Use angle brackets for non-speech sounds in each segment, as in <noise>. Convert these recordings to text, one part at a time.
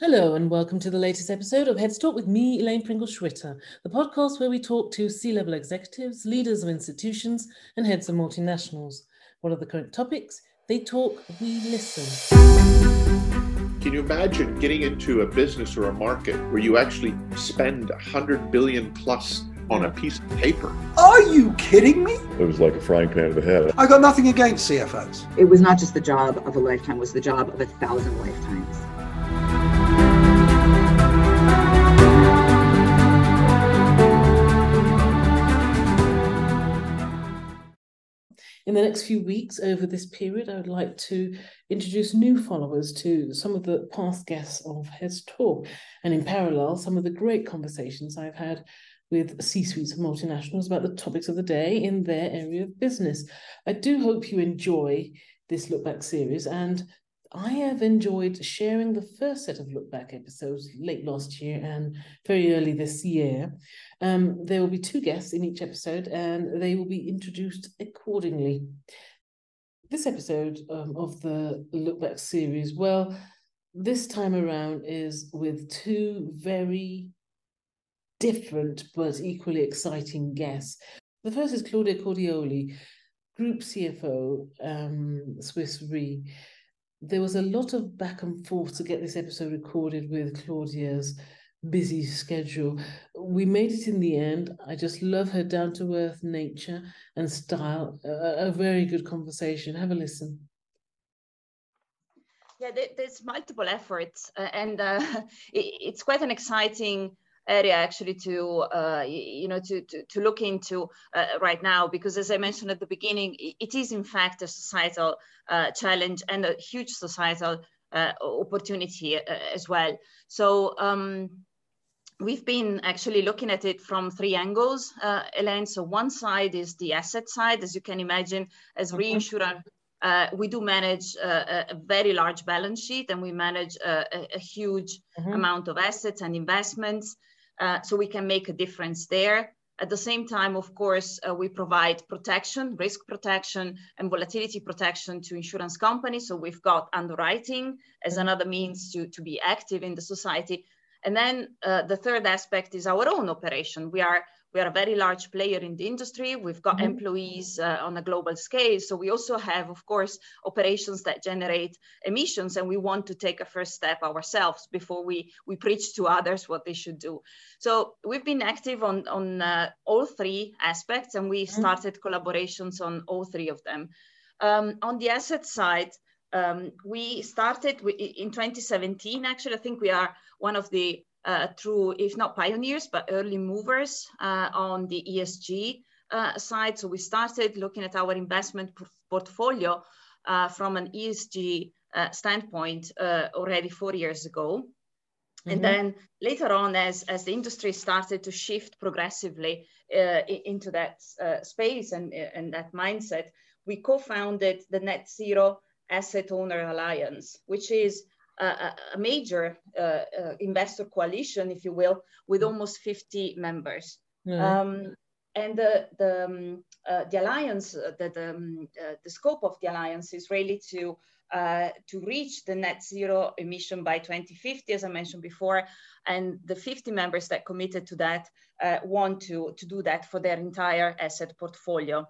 Hello, and welcome to the latest episode of Heads Talk with me, Elaine Pringle Schwitter, the podcast where we talk to C level executives, leaders of institutions, and heads of multinationals. What are the current topics? They talk, we listen. Can you imagine getting into a business or a market where you actually spend 100 billion plus on a piece of paper? Are you kidding me? It was like a frying pan to the head. I got nothing against CFOs. It was not just the job of a lifetime, it was the job of a thousand lifetimes. In the next few weeks, over this period, I would like to introduce new followers to some of the past guests of Heads Talk, and in parallel, some of the great conversations I've had with C suites of multinationals about the topics of the day in their area of business. I do hope you enjoy this look back series, and I have enjoyed sharing the first set of look back episodes late last year and very early this year. Um, there will be two guests in each episode, and they will be introduced accordingly. This episode um, of the look back series, well, this time around is with two very different but equally exciting guests. The first is Claudia Cordioli, Group CFO, um, Swiss Re there was a lot of back and forth to get this episode recorded with Claudia's busy schedule. We made it in the end. I just love her down to earth nature and style. A, a, very good conversation. Have a listen. Yeah, there's multiple efforts, uh, and uh, <laughs> it, it's quite an exciting area actually to uh, you know to, to, to look into uh, right now because as I mentioned at the beginning, it is in fact a societal uh, challenge and a huge societal uh, opportunity uh, as well. So. Um, we've been actually looking at it from three angles, uh, Elaine. So one side is the asset side, as you can imagine, as mm-hmm. reinsurer. Uh, we do manage uh, a very large balance sheet and we manage a, a huge mm-hmm. amount of assets and investments. Uh, so we can make a difference there. At the same time, of course, uh, we provide protection, risk protection, and volatility protection to insurance companies. So we've got underwriting as mm-hmm. another means to, to be active in the society. And then uh, the third aspect is our own operation. We are we are a very large player in the industry. We've got mm-hmm. employees uh, on a global scale. So we also have, of course, operations that generate emissions, and we want to take a first step ourselves before we, we preach to others what they should do. So we've been active on, on uh, all three aspects, and we mm-hmm. started collaborations on all three of them. Um, on the asset side, um, we started in 2017. Actually, I think we are one of the uh, through, if not pioneers, but early movers uh, on the ESG uh, side. So we started looking at our investment portfolio uh, from an ESG uh, standpoint uh, already four years ago. And then later on, as, as the industry started to shift progressively into that space and, and that mindset, we co-founded the Net Zero Asset Owner Alliance, which is a, a major uh, uh, investor coalition, if you will, with almost 50 members. Um, and the the, um, uh, the alliance, uh, the the, um, uh, the scope of the alliance is really to uh, to reach the net zero emission by 2050, as I mentioned before, and the 50 members that committed to that want to to do that for their entire asset portfolio.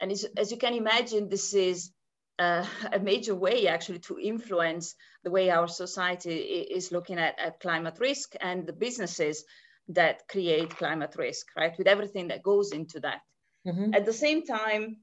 And as, as you can imagine, this is uh, a major way actually to influence the way our society is looking at, at climate risk and the businesses that create climate risk, right? With everything that goes into that. Mm-hmm. At the same time,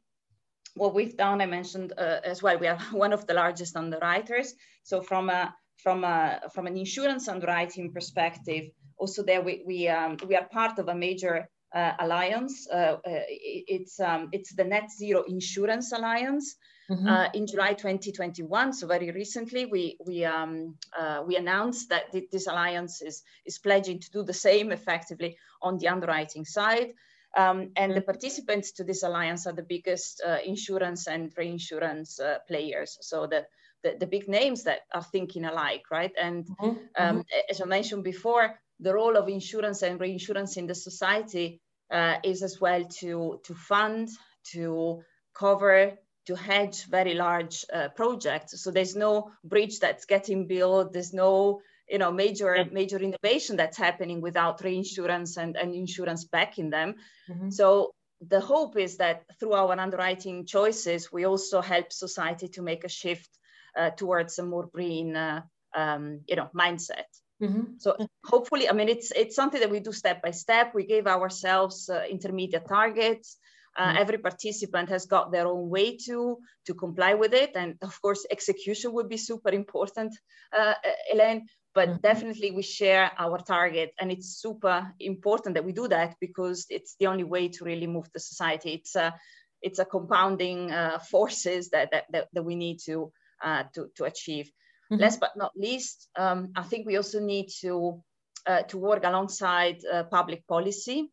what we've done, I mentioned uh, as well, we are <laughs> one of the largest underwriters. So from a from a from an insurance underwriting perspective, also there we we um, we are part of a major uh, alliance. Uh, uh it's um, it's the Net Zero Insurance Alliance. Mm-hmm. Uh, in July 2021, so very recently, we we um, uh, we announced that th- this alliance is is pledging to do the same effectively on the underwriting side. Um, and mm-hmm. the participants to this alliance are the biggest uh, insurance and reinsurance uh, players. So the, the, the big names that are thinking alike, right? And mm-hmm. Um, mm-hmm. as I mentioned before, the role of insurance and reinsurance in the society uh, is as well to to fund, to cover to hedge very large uh, projects. So there's no bridge that's getting built. There's no you know major major innovation that's happening without reinsurance and, and insurance backing them mm-hmm. so the hope is that through our underwriting choices we also help society to make a shift uh, towards a more green uh, um, you know mindset mm-hmm. so hopefully i mean it's it's something that we do step by step we gave ourselves uh, intermediate targets uh, mm-hmm. Every participant has got their own way to to comply with it, and of course, execution would be super important, uh, Elaine. But mm-hmm. definitely, we share our target, and it's super important that we do that because it's the only way to really move the society. It's a it's a compounding uh, forces that, that, that that we need to uh, to to achieve. Mm-hmm. Last but not least, um, I think we also need to uh, to work alongside uh, public policy.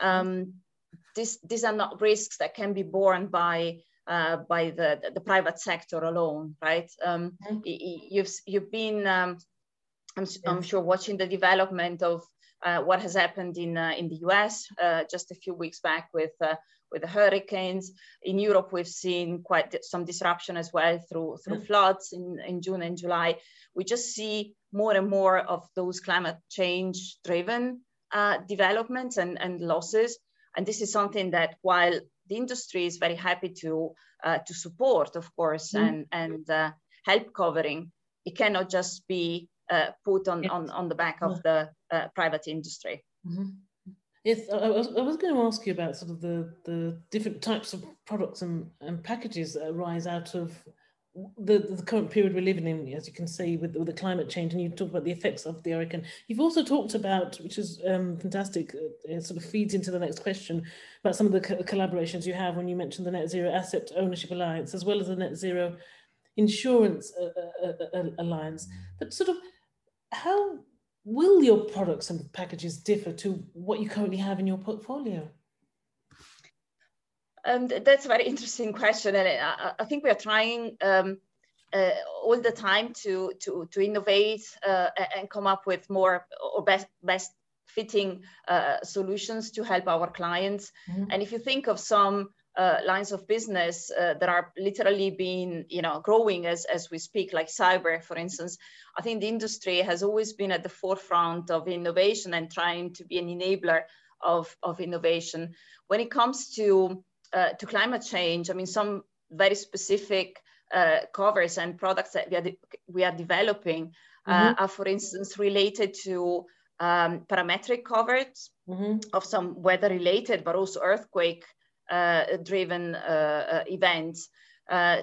Um, this, these are not risks that can be borne by uh, by the, the private sector alone, right? Um, mm-hmm. You've you've been, um, I'm, yes. I'm, sure, watching the development of uh, what has happened in uh, in the U.S. Uh, just a few weeks back with uh, with the hurricanes. In Europe, we've seen quite some disruption as well through through mm-hmm. floods in, in June and July. We just see more and more of those climate change driven uh, developments and, and losses and this is something that while the industry is very happy to uh, to support, of course, mm. and and uh, help covering, it cannot just be uh, put on, on on the back of the uh, private industry. Mm-hmm. Yes, I was, I was going to ask you about sort of the, the different types of products and, and packages that arise out of the, the current period we're living in, as you can see, with, with the climate change, and you talk about the effects of the hurricane. You've also talked about, which is um, fantastic, uh, it sort of feeds into the next question, about some of the co- collaborations you have when you mentioned the Net Zero Asset Ownership Alliance, as well as the Net Zero Insurance uh, uh, uh, uh Alliance. But sort of, how will your products and packages differ to what you currently have in your portfolio? Um, that's a very interesting question, and I, I think we are trying um, uh, all the time to to to innovate uh, and come up with more or best best fitting uh, solutions to help our clients. Mm-hmm. And if you think of some uh, lines of business uh, that are literally being you know growing as as we speak like cyber for instance i think the industry has always been at the forefront of innovation and trying to be an enabler of of innovation when it comes to uh, to climate change, I mean, some very specific uh, covers and products that we are, we are developing uh, mm-hmm. are, for instance, related to um, parametric covers mm-hmm. of some weather related, but also earthquake uh, driven uh, events.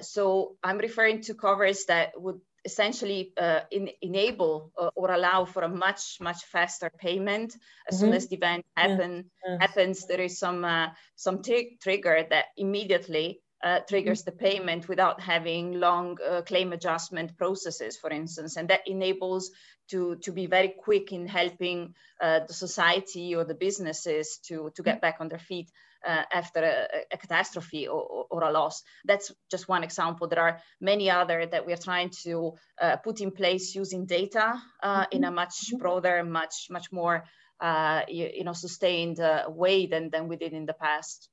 so I'm referring to covers that would essentially uh, in, enable uh, or allow for a much much faster payment as mm-hmm. soon as the event happen, yeah. happens there is some uh, some t- trigger that immediately uh, triggers mm-hmm. the payment without having long uh, claim adjustment processes for instance and that enables to, to be very quick in helping uh, the society or the businesses to, to get mm-hmm. back on their feet uh, after a, a catastrophe or, or, a loss. That's just one example. There are many other that we are trying to uh, put in place using data uh, in a mm-hmm. much mm-hmm. broader, much much more uh, you, you, know sustained uh, way than than we did in the past.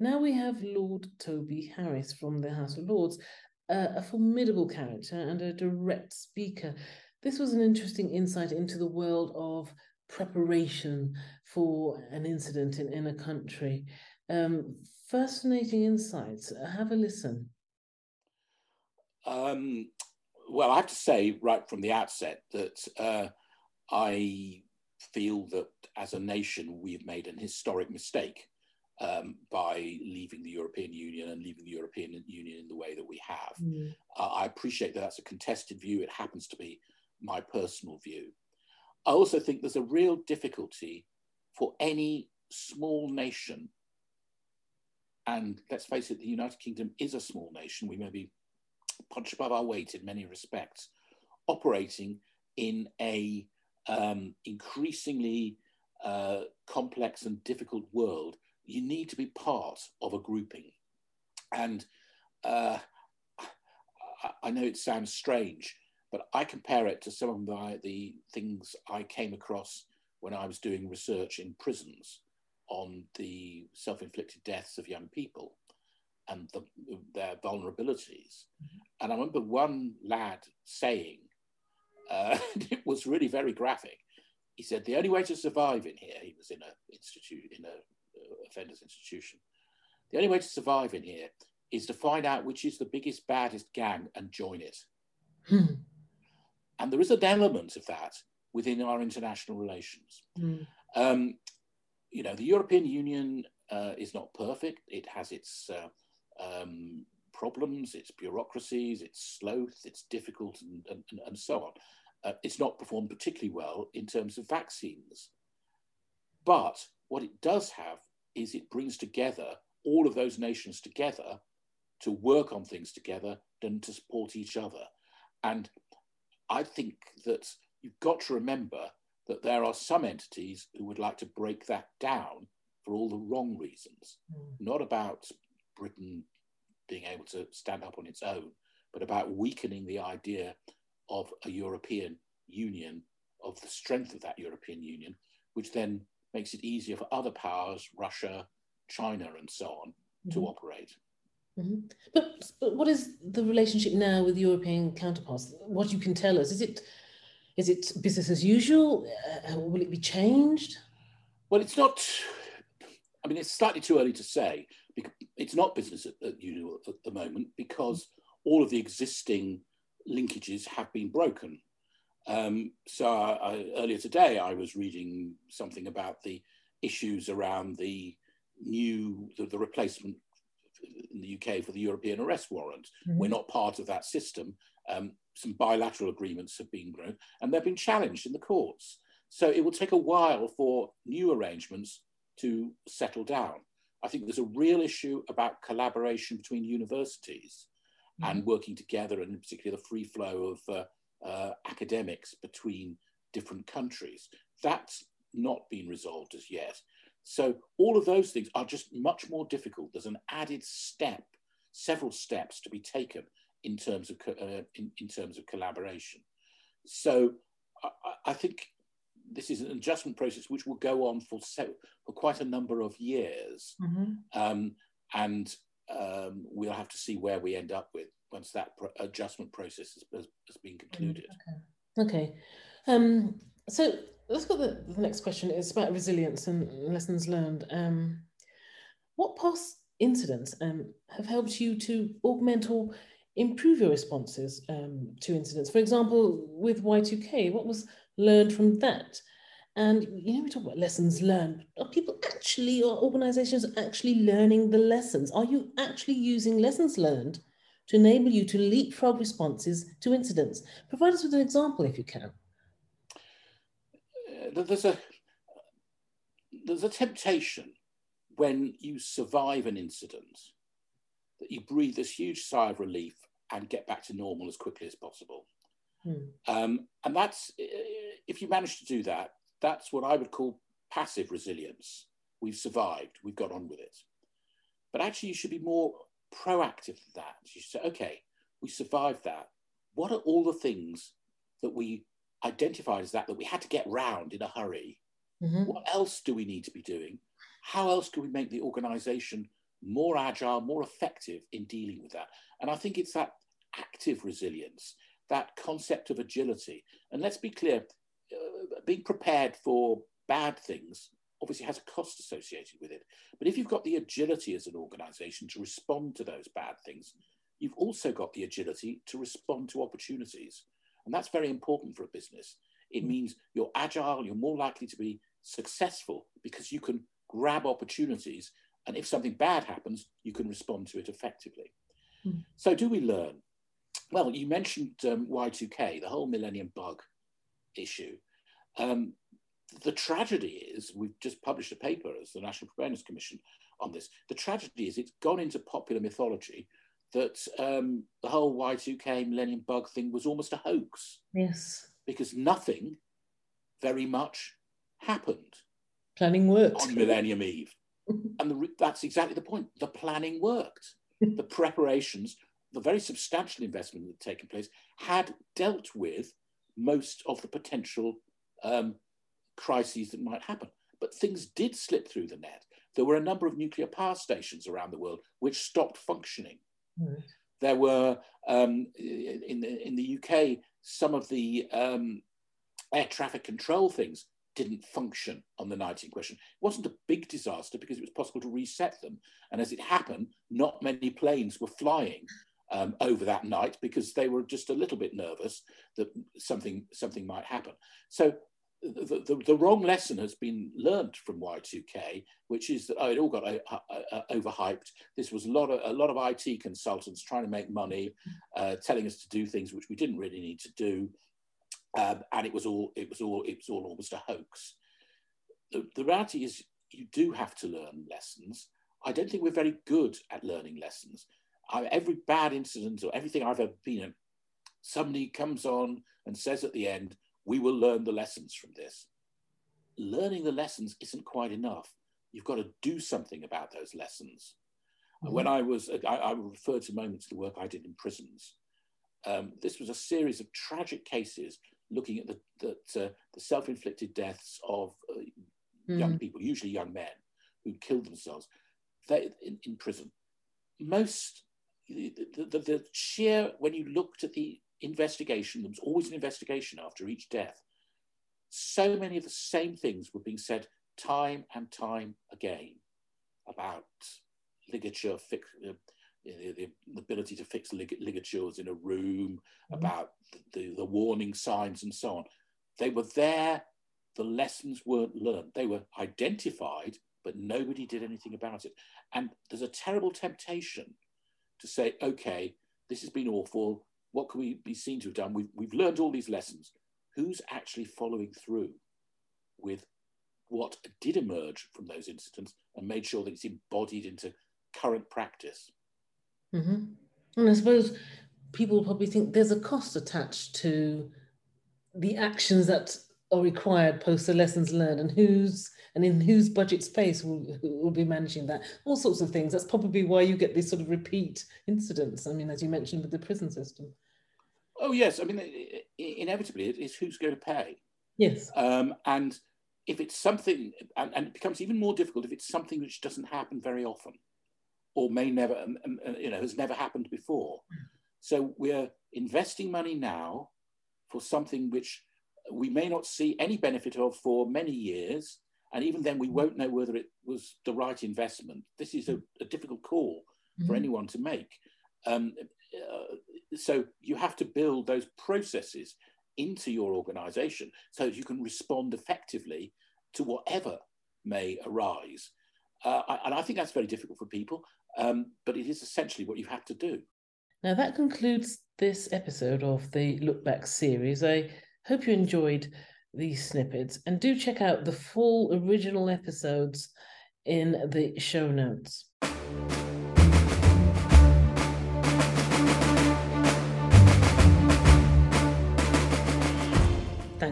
Now we have Lord Toby Harris from the House of Lords, uh, a formidable character and a direct speaker. This was an interesting insight into the world of preparation for an incident in, in a country. Um, fascinating insights. Have a listen. Um, well, I have to say right from the outset that uh, I feel that as a nation we've made an historic mistake um, by leaving the European Union and leaving the European Union in the way that we have. Mm. Uh, I appreciate that that's a contested view. It happens to be my personal view. I also think there's a real difficulty for any small nation, and let's face it, the United Kingdom is a small nation. We may be punched above our weight in many respects, operating in a um, increasingly uh, complex and difficult world. You need to be part of a grouping, and uh, I know it sounds strange, but I compare it to some of the, the things I came across when I was doing research in prisons on the self inflicted deaths of young people and the, their vulnerabilities. Mm-hmm. And I remember one lad saying, <laughs> uh, it was really very graphic. He said the only way to survive in here, he was in a institute in a uh, offenders institution. The only way to survive in here is to find out which is the biggest, baddest gang and join it. And there is an element of that within our international relations. Hmm. Um, you know, the European Union uh, is not perfect. It has its uh, um, problems, its bureaucracies, its sloth, its difficult, and, and, and so on. Uh, it's not performed particularly well in terms of vaccines. But what it does have is it brings together all of those nations together to work on things together and to support each other. And I think that you've got to remember that there are some entities who would like to break that down for all the wrong reasons, mm. not about Britain being able to stand up on its own, but about weakening the idea of a European Union, of the strength of that European Union, which then makes it easier for other powers, Russia, China, and so on, mm-hmm. to operate. Mm-hmm. But, but what is the relationship now with European counterparts? What you can tell us is it is it business as usual? Uh, will it be changed? Well, it's not. I mean, it's slightly too early to say. It's not business as usual at the moment because all of the existing linkages have been broken. Um, so I, I, earlier today, I was reading something about the issues around the new the, the replacement in the UK for the European arrest warrant. Mm-hmm. We're not part of that system. Um, some bilateral agreements have been grown and they've been challenged in the courts. So it will take a while for new arrangements to settle down. I think there's a real issue about collaboration between universities mm-hmm. and working together, and particularly the free flow of uh, uh, academics between different countries. That's not been resolved as yet. So all of those things are just much more difficult. There's an added step, several steps to be taken in terms of uh, in, in, terms of collaboration. So I, I, think this is an adjustment process which will go on for so, for quite a number of years, mm-hmm. um, and um, we'll have to see where we end up with once that pro- adjustment process has, has, has been concluded. Okay. okay. Um, so let's go to the, next question. It's about resilience and lessons learned. Um, what past incidents um, have helped you to augment or improve your responses um, to incidents? For example, with Y2K, what was learned from that? And you know, we talk about lessons learned. Are people actually, or organizations actually learning the lessons? Are you actually using lessons learned to enable you to leapfrog responses to incidents? Provide us with an example if you can there's a there's a temptation when you survive an incident that you breathe this huge sigh of relief and get back to normal as quickly as possible. Hmm. Um, and that's if you manage to do that, that's what I would call passive resilience. We've survived, we've got on with it. But actually, you should be more proactive than that. You should say, okay, we survived that. What are all the things that we identified as that that we had to get round in a hurry. Mm-hmm. What else do we need to be doing? How else can we make the organization more agile, more effective in dealing with that? And I think it's that active resilience, that concept of agility. And let's be clear, uh, being prepared for bad things obviously has a cost associated with it. But if you've got the agility as an organization to respond to those bad things, you've also got the agility to respond to opportunities. And that's very important for a business. It mm. means you're agile, you're more likely to be successful because you can grab opportunities. And if something bad happens, you can respond to it effectively. Mm. So, do we learn? Well, you mentioned um, Y2K, the whole millennium bug issue. Um, the tragedy is, we've just published a paper as the National Preparedness Commission on this. The tragedy is it's gone into popular mythology that um, the whole Y2K millennium bug thing was almost a hoax. Yes. Because nothing very much happened. Planning worked. On Millennium Eve. <laughs> and the, that's exactly the point. The planning worked. the <laughs> preparations, the very substantial investment that had taken place, had dealt with most of the potential um, crises that might happen. But things did slip through the net. There were a number of nuclear power stations around the world which stopped functioning there were um, in the in the UK some of the um, air traffic control things didn't function on the night in question. It wasn't a big disaster because it was possible to reset them. And as it happened, not many planes were flying um, over that night because they were just a little bit nervous that something something might happen. So the, the, the, wrong lesson has been learned from Y2K, which is that oh, it all got uh, uh, uh, overhyped. This was a lot of a lot of IT consultants trying to make money, uh, telling us to do things which we didn't really need to do, um, and it was all it was all it was all almost a hoax. The, the reality is, you do have to learn lessons. I don't think we're very good at learning lessons. I, every bad incident or everything I've ever been in, somebody comes on and says at the end, we will learn the lessons from this. Learning the lessons isn't quite enough. You've got to do something about those lessons. Mm-hmm. When I was, I, I refer to moments of the work I did in prisons. Um, this was a series of tragic cases looking at the, the, uh, the self-inflicted deaths of uh, mm. young people, usually young men, who killed themselves they, in, in prison. Most, the, the, the sheer, when you looked at the investigation, there was always an investigation after each death. So many of the same things were being said time and time again about ligature, fix, uh, the, the, ability to fix lig ligatures in a room, mm-hmm. about the, the warning signs and so on. They were there, the lessons weren't learned. They were identified, but nobody did anything about it. And there's a terrible temptation to say, okay, this has been awful what can we be seen to have done? We've, we've learned all these lessons. Who's actually following through with what did emerge from those incidents and made sure that it's embodied into current practice? Mm-hmm. And I suppose people probably think there's a cost attached to the actions that are required post the lessons learned and who's and in whose budget space will, will be managing that all sorts of things that's probably why you get these sort of repeat incidents i mean as you mentioned with the prison system oh yes i mean inevitably it's who's going to pay yes um, and if it's something and, and, it becomes even more difficult if it's something which doesn't happen very often or may never um, um uh, you know has never happened before so we're investing money now for something which we may not see any benefit of for many years. And even then, we won't know whether it was the right investment. This is a, a difficult call mm-hmm. for anyone to make. Um, uh, so you have to build those processes into your organization so that you can respond effectively to whatever may arise. Uh, and I think that's very difficult for people, um, but it is essentially what you have to do. Now, that concludes this episode of the Look Back series. I Hope you enjoyed these snippets and do check out the full original episodes in the show notes.